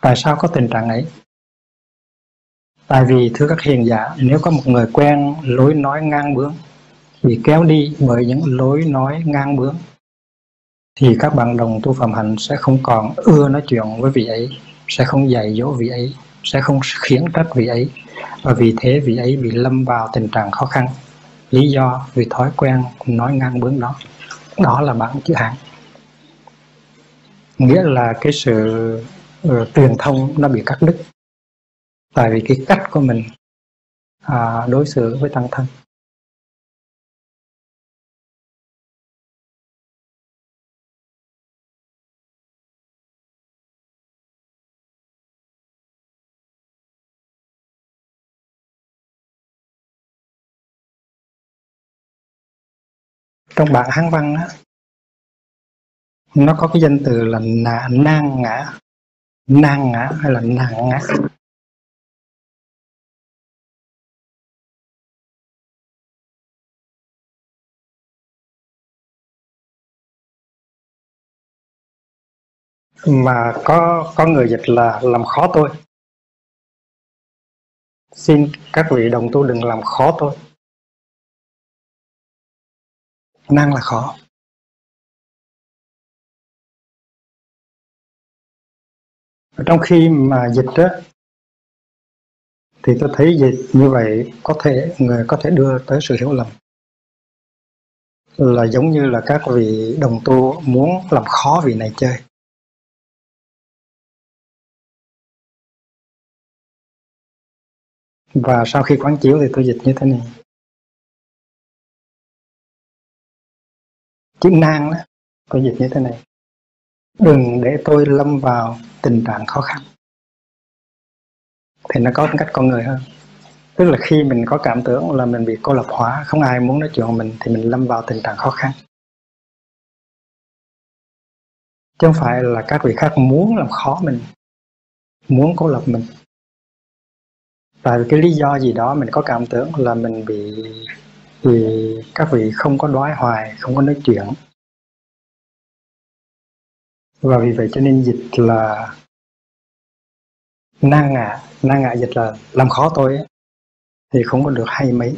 tại sao có tình trạng ấy tại vì, thưa các hiền giả, nếu có một người quen lối nói ngang bướng bị kéo đi bởi những lối nói ngang bướng, thì các bạn đồng tu phạm hạnh sẽ không còn ưa nói chuyện với vị ấy, sẽ không dạy dỗ vị ấy, sẽ không khiến trách vị ấy, và vì thế vị ấy bị lâm vào tình trạng khó khăn lý do vì thói quen nói ngang bướng đó đó là bản chữ hạn. nghĩa là cái sự rồi truyền thông nó bị cắt đứt. Tại vì cái cách của mình à, đối xử với tăng thân. Trong bản hán văn á, nó có cái danh từ là nà, nang ngã năng ngã hay là nặng ngã mà có có người dịch là làm khó tôi. Xin các vị đồng tu đừng làm khó tôi. Năng là khó. Trong khi mà dịch đó, thì tôi thấy dịch như vậy có thể, người có thể đưa tới sự hiểu lầm. Là giống như là các vị đồng tu muốn làm khó vị này chơi. Và sau khi quán chiếu thì tôi dịch như thế này. Chữ nang đó, tôi dịch như thế này đừng để tôi lâm vào tình trạng khó khăn. Thì nó có cách con người hơn. Tức là khi mình có cảm tưởng là mình bị cô lập hóa, không ai muốn nói chuyện với mình, thì mình lâm vào tình trạng khó khăn. Chứ không phải là các vị khác muốn làm khó mình, muốn cô lập mình. Tại vì cái lý do gì đó mình có cảm tưởng là mình bị, vì các vị không có đoái hoài, không có nói chuyện và vì vậy cho nên dịch là nan ngạ nan ngạ dịch là làm khó tôi ấy, thì không có được hay mấy.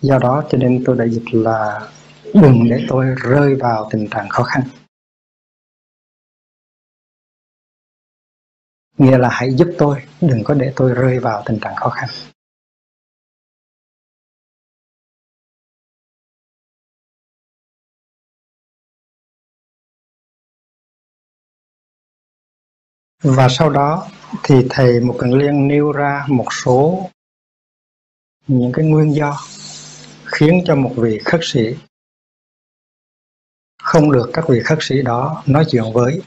Do đó cho nên tôi đã dịch là đừng để tôi rơi vào tình trạng khó khăn. Nghĩa là hãy giúp tôi đừng có để tôi rơi vào tình trạng khó khăn. Và sau đó thì thầy một cần liên nêu ra một số những cái nguyên do khiến cho một vị khất sĩ không được các vị khất sĩ đó nói chuyện với,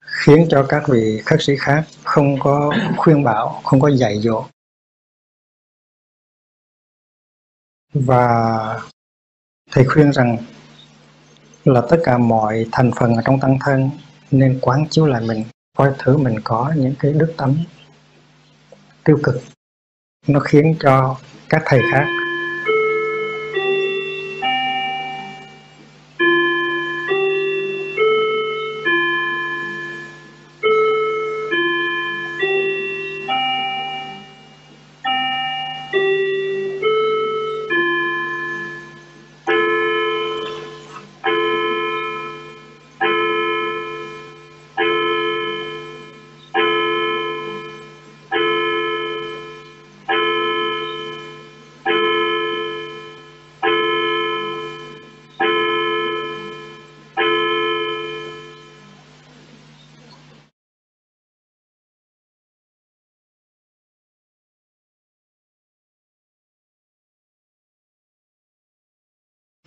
khiến cho các vị khất sĩ khác không có khuyên bảo, không có dạy dỗ. Và thầy khuyên rằng là tất cả mọi thành phần ở trong tăng thân nên quán chiếu lại mình coi thử mình có những cái đức tánh tiêu cực, nó khiến cho các thầy khác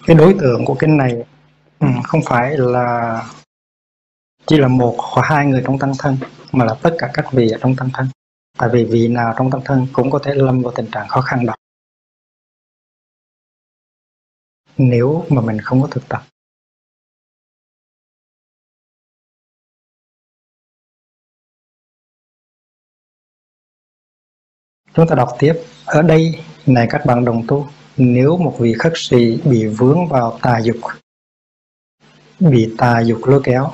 cái đối tượng của kinh này ừ, không phải là chỉ là một hoặc hai người trong tăng thân, mà là tất cả các vị ở trong tăng thân. Tại vì vị nào trong tăng thân cũng có thể lâm vào tình trạng khó khăn đó. Nếu mà mình không có thực tập. Chúng ta đọc tiếp. Ở đây, này các bạn đồng tu nếu một vị khất sĩ bị vướng vào tà dục, bị tà dục lôi kéo,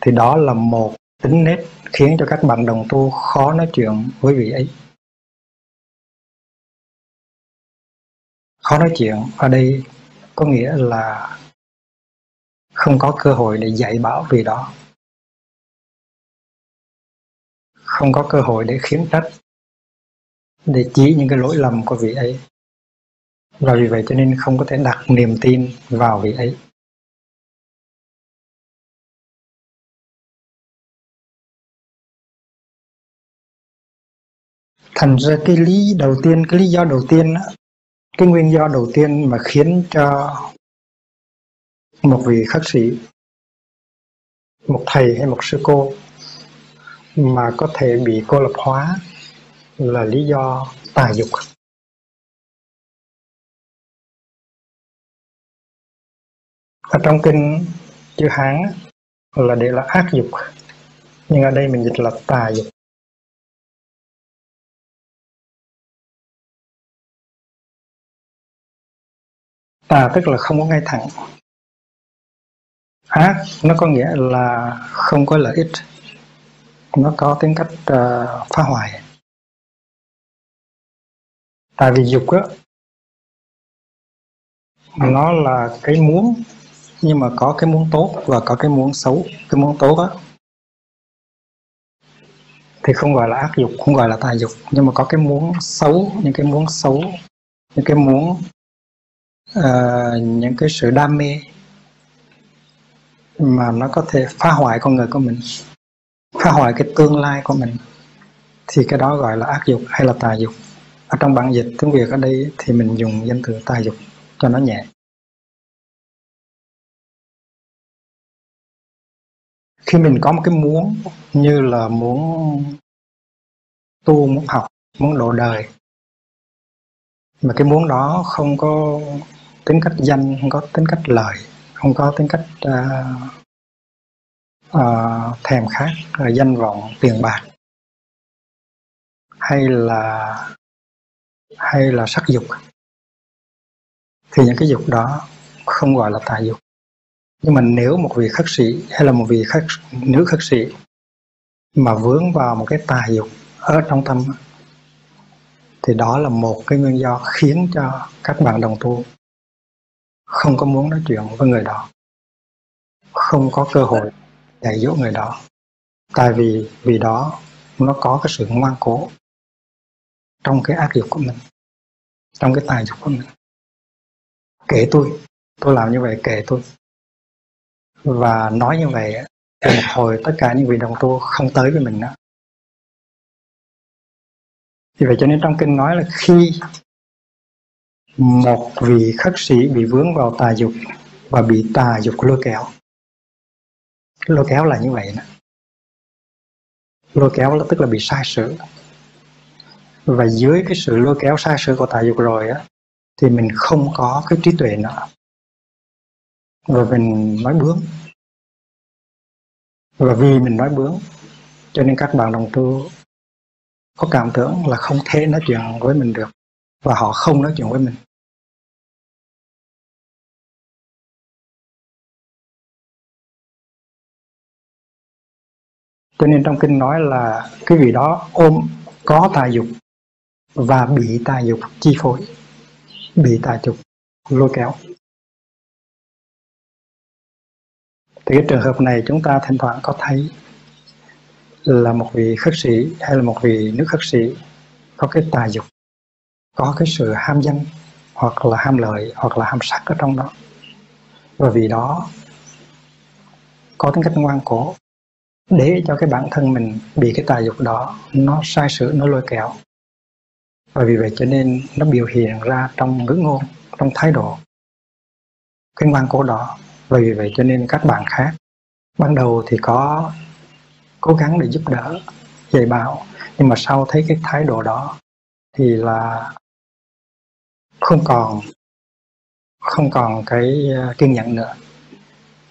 thì đó là một tính nết khiến cho các bạn đồng tu khó nói chuyện với vị ấy. Khó nói chuyện ở đây có nghĩa là không có cơ hội để dạy bảo vị đó. Không có cơ hội để khiến trách, để chỉ những cái lỗi lầm của vị ấy và vì vậy cho nên không có thể đặt niềm tin vào vị ấy. Thành ra cái lý đầu tiên cái lý do đầu tiên đó, cái nguyên do đầu tiên mà khiến cho một vị khắc sĩ một thầy hay một sư cô mà có thể bị cô lập hóa là lý do tà dục. Ở trong kinh chữ hán là để là ác dục. Nhưng ở đây mình dịch là tà dục. Tà tức là không có ngay thẳng. Ác nó có nghĩa là không có lợi ích. Nó có tính cách uh, phá hoại. Tại vì dục á nó là cái muốn nhưng mà có cái muốn tốt và có cái muốn xấu. Cái muốn tốt á thì không gọi là ác dục không gọi là tà dục. Nhưng mà có cái muốn xấu những cái muốn xấu những cái muốn uh, những cái sự đam mê mà nó có thể phá hoại con người của mình phá hoại cái tương lai của mình thì cái đó gọi là ác dục hay là tà dục. Ở trong bản dịch tiếng việt ở đây thì mình dùng danh từ tà dục cho nó nhẹ. Khi mình có một cái muốn như là muốn tu muốn học muốn độ đời mà cái muốn đó không có tính cách danh không có tính cách lợi không có tính cách uh, uh, thèm khát là danh vọng tiền bạc hay là hay là sắc dục thì những cái dục đó không gọi là tà dục nhưng mà nếu một vị khất sĩ hay là một vị khất, nữ khất sĩ mà vướng vào một cái tà dục ở trong tâm thì đó là một cái nguyên do khiến cho các bạn đồng tu không có muốn nói chuyện với người đó, không có cơ hội dạy dỗ người đó. Tại vì vì đó nó có cái sự ngoan cố trong cái ác dục của mình, trong cái tài dục của mình. Kể tôi tôi làm như vậy, kể tôi và nói như vậy thì một hồi tất cả những vị đồng tu không tới với mình nữa vì vậy cho nên trong kinh nói là khi một vị khất sĩ bị vướng vào tà dục và bị tà dục lôi kéo lôi kéo là như vậy đó lôi kéo là tức là bị sai sự. Và dưới cái sự lôi kéo sai sự của tà dục rồi á, thì mình không có cái trí tuệ nữa và mình nói bướng. Và vì mình nói bướng, cho nên các bạn đồng tu có cảm tưởng là không thể nói chuyện với mình được, và họ không nói chuyện với mình. Cho nên trong kinh nói là cái vị đó ôm, có tà dục và bị tà dục chi phối, bị tà dục lôi kéo. Thì cái trường hợp này chúng ta thỉnh thoảng có thấy là một vị khất sĩ hay là một vị nữ khất sĩ có cái tà dục, có cái sự ham danh hoặc là ham lợi hoặc là ham sắc ở trong đó. Và vì đó, có tính cách ngoan cố để cho cái bản thân mình bị cái tà dục đó nó sai sự nó lôi kéo. Và vì vậy cho nên nó biểu hiện ra trong ngữ ngôn, trong thái độ. Cái ngoan cố đó và vì vậy cho nên các bạn khác, ban đầu thì có cố gắng để giúp đỡ, dạy bảo, nhưng mà sau thấy cái thái độ đó thì là không còn không còn cái ờ, kiên nhẫn nữa.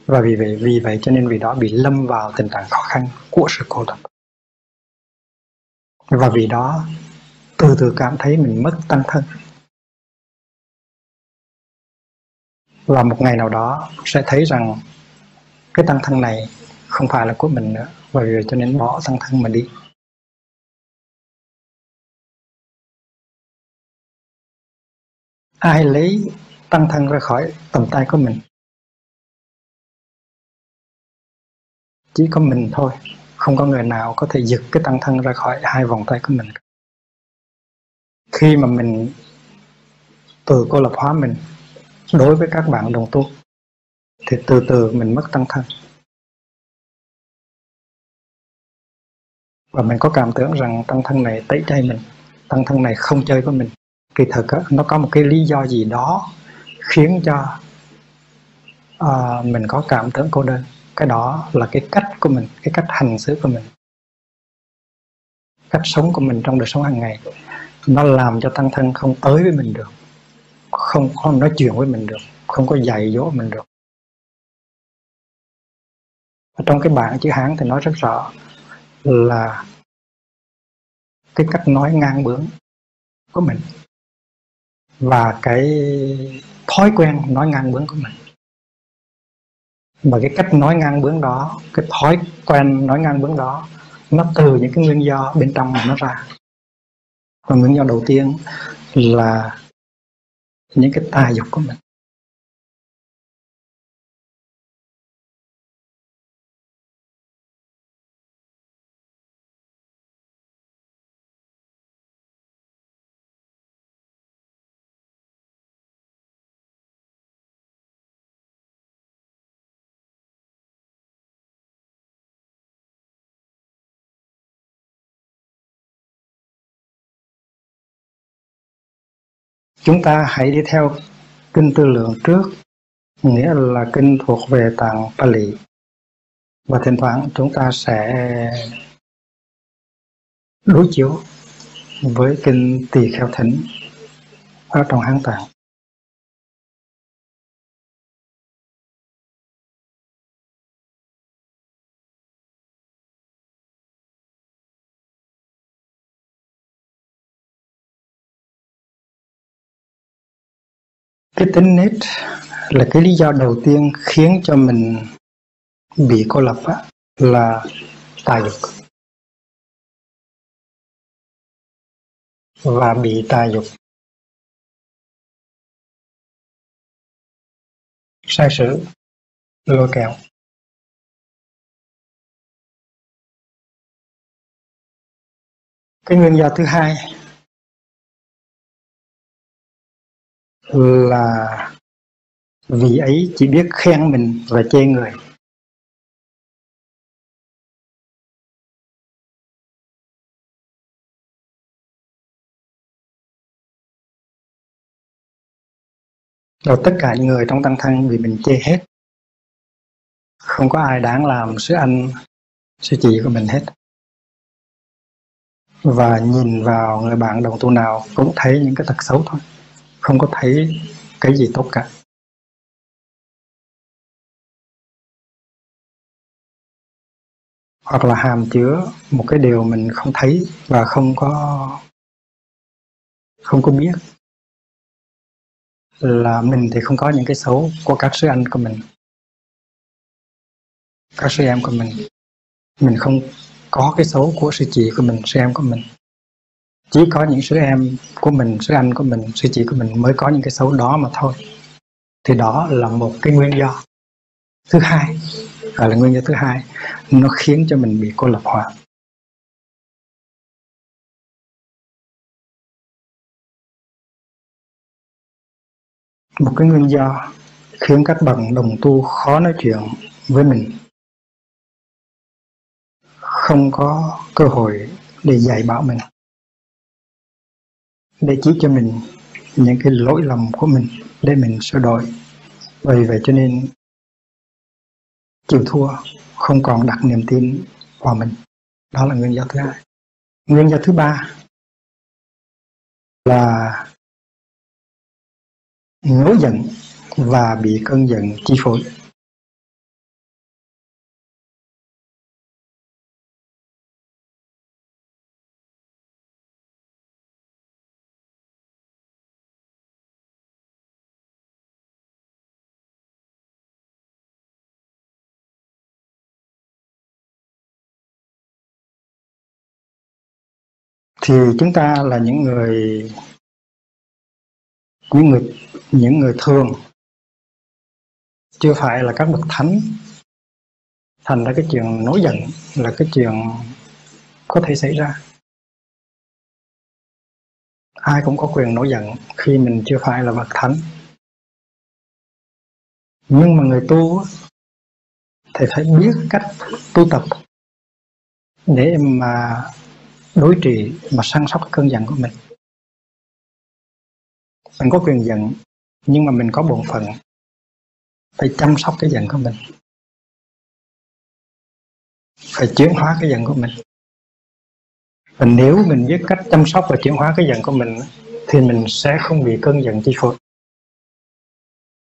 Và vì vậy vì vậy cho nên vì đó bị lâm vào tình trạng khó khăn của sự cô lập và vì đó, từ từ cảm thấy mình mất tăng thân. Và một ngày nào đó sẽ thấy rằng cái tăng thân này không phải là của mình nữa và vì cho nên bỏ tăng thân mà đi. Ai lấy tăng thân ra khỏi tầm tay của mình? Chỉ có mình thôi, không có người nào có thể giật cái tăng thân ra khỏi hai vòng tay của mình. Khi mà mình từ cô lập hóa mình đối với các bạn đồng tu thì từ từ mình mất tăng thân. Và mình có cảm tưởng rằng tăng thân này tẩy chay mình tăng thân này không chơi với mình. Kỳ thực á, nó có một cái lý do gì đó khiến cho uh, mình có cảm tưởng cô đơn. Cái đó là cái cách của mình cái cách hành xử của mình. Cách sống của mình trong đời sống hàng ngày nó làm cho tăng thân không tới với mình được không không nói chuyện với mình được, không có dạy dỗ mình được. Ở trong cái bảng chữ hán thì nói rất rõ là cái cách nói ngang bướng của mình và cái thói quen nói ngang bướng của mình. Và cái cách nói ngang bướng đó, cái thói quen nói ngang bướng đó, nó từ những cái nguyên do bên trong mà nó ra. Và nguyên do đầu tiên là những cái tà dục của mình. Chúng ta hãy đi theo kinh tư lượng trước, nghĩa là kinh thuộc về tạng Pali. Và thỉnh thoảng chúng ta sẽ đối chiếu với kinh tỳ kheo thỉnh ở trong hán tạng. Cái tính nết là cái lý do đầu tiên khiến cho mình bị cô lập á, là tà dục. Và bị tà dục. Sai sử lôi kéo. Cái nguyên do thứ hai là vì ấy chỉ biết khen mình và chê người. Rồi tất cả những người trong tăng thân vì mình chê hết, không có ai đáng làm sư anh sư chị của mình hết. Và nhìn vào người bạn đồng tu nào cũng thấy những cái tật xấu thôi không có thấy cái gì tốt cả. Hoặc là hàm chứa một cái điều mình không thấy và không có không có biết. Là mình thì không có những cái xấu của các sư anh của mình. Các sư em của mình. Mình không có cái xấu của sư chị của mình sư em của mình chỉ có những sư em của mình sư anh của mình sư chị của mình mới có những cái xấu đó mà thôi. Thì đó là một cái nguyên do. Thứ hai, gọi là nguyên do thứ hai, nó khiến cho mình bị cô lập hóa. Một cái nguyên do khiến các bậc đồng tu khó nói chuyện với mình. Không có cơ hội để dạy bảo mình để chỉ cho mình những cái lỗi lầm của mình, để mình sửa đổi. Vì vậy cho nên chịu thua không còn đặt niềm tin vào mình. Đó là nguyên do thứ hai. Nguyên do thứ ba là nổi giận và bị cơn giận chi phối. Thì chúng ta là những người những người những người thường. Chưa phải là các bậc thánh. Thành ra cái chuyện nổi giận là cái chuyện có thể xảy ra. Ai cũng có quyền nổi giận khi mình chưa phải là bậc thánh. Nhưng mà người tu thì phải biết cách tu tập để mà đối trị mà săn sóc cái cơn giận của mình. Mình có quyền giận, nhưng mà mình có bổn phận phải chăm sóc cái giận của mình. Phải chuyển hóa cái giận của mình. Và nếu mình biết cách chăm sóc và chuyển hóa cái giận của mình, thì mình sẽ không bị cơn giận chi phối.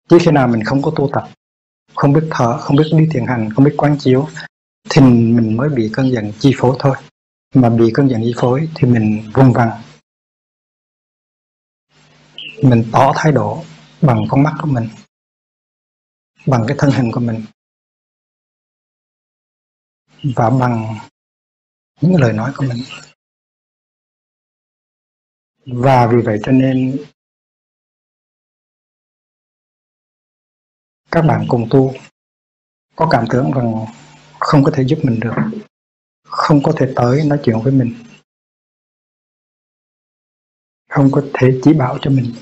Chỉ khi nào mình không có tu tập, không biết thở không biết đi thiền hành, không biết quán chiếu, thì mình mới bị cơn giận chi phối thôi mà bị cơn giận chi phối thì mình vung vằng mình tỏ thái độ bằng con mắt của mình, bằng cái thân hình của mình, và bằng những lời nói của mình. Và vì vậy cho nên các bạn cùng tu có cảm tưởng rằng không có thể giúp mình được không có thể tới nói chuyện với mình. Không có thể chỉ bảo cho mình.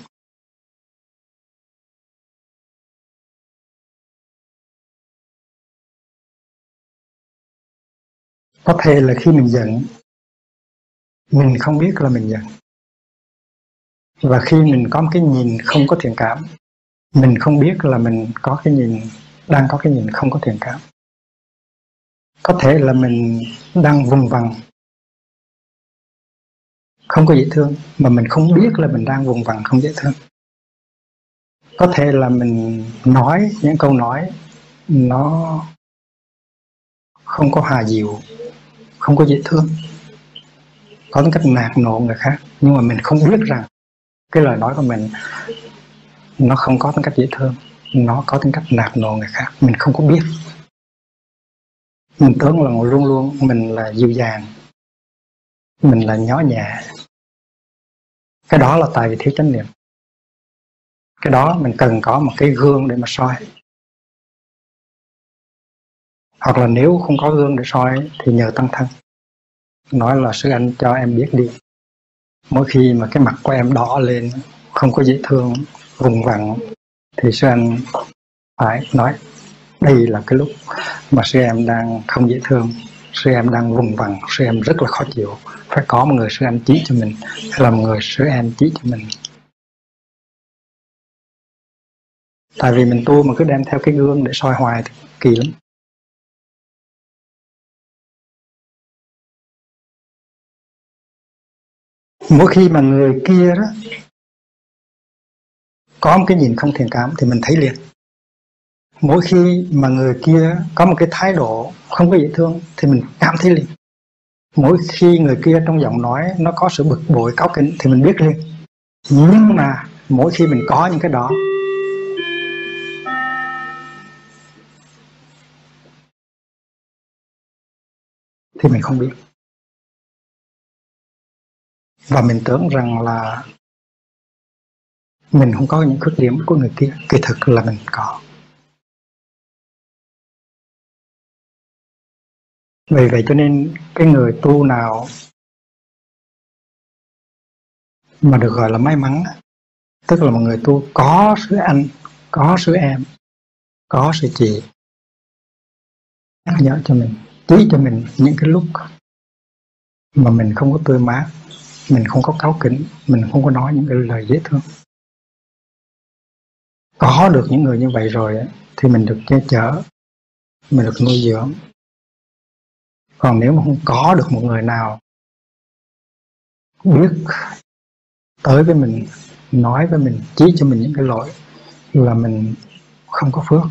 Có thể là khi mình giận, mình không biết là mình giận. Và khi mình có một cái nhìn không có thiện cảm, mình không biết là mình có cái nhìn, đang có cái nhìn không có thiện cảm có thể là mình đang vùng vằng. Không có dễ thương, mà mình không biết là mình đang vùng vằng, không dễ thương. Có thể là mình nói những câu nói, nó không có hòa dịu, không có dễ thương. Có tính cách nạt nộ người khác, nhưng mà mình không biết rằng cái lời nói của mình nó không có tính cách dễ thương, nó có tính cách nạt nộ người khác, mình không có biết mình tưởng là luôn luôn, mình là dịu dàng, mình là nhỏ nhẹ. Cái đó là tại vì thiếu chánh niệm. Cái đó mình cần có một cái gương để mà soi. Hoặc là nếu không có gương để soi thì nhờ tăng thân. Nói là sư anh, cho em biết đi. Mỗi khi mà cái mặt của em đỏ lên, không có dễ thương vùng vằng thì sư anh phải nói đây là cái lúc mà sư em đang không dễ thương. Sư em đang vùng vằng sư em rất là khó chịu. Phải có một người sư em chỉ cho mình hay là một người sư em chỉ cho mình. Tại vì mình tu mà cứ đem theo cái gương để soi hoài thì kỳ lắm. Mỗi khi mà người kia đó có một cái nhìn không thiện cảm thì mình thấy liền mỗi khi mà người kia có một cái thái độ không có dễ thương thì mình cảm thấy liền. Mỗi khi người kia trong giọng nói nó có sự bực bội, cáu kỉnh thì mình biết liền. Nhưng mà mỗi khi mình có những cái đó, thì mình không biết. Và mình tưởng rằng là mình không có những khuyết điểm của người kia, kỳ thực là mình có. Vì vậy cho nên cái người tu nào mà được gọi là may mắn tức là một người tu có sư anh, có sư em, có sư chị, nhắc nhở cho mình, chỉ cho mình những cái lúc mà mình không có tươi mát, mình không có cáu kỉnh, mình không có nói những cái lời dễ thương. Có được những người như vậy rồi thì mình được che chở, mình được nuôi dưỡng còn nếu mà không có được một người nào biết tới với mình, nói với mình, chỉ cho mình những cái lỗi là mình không có phước.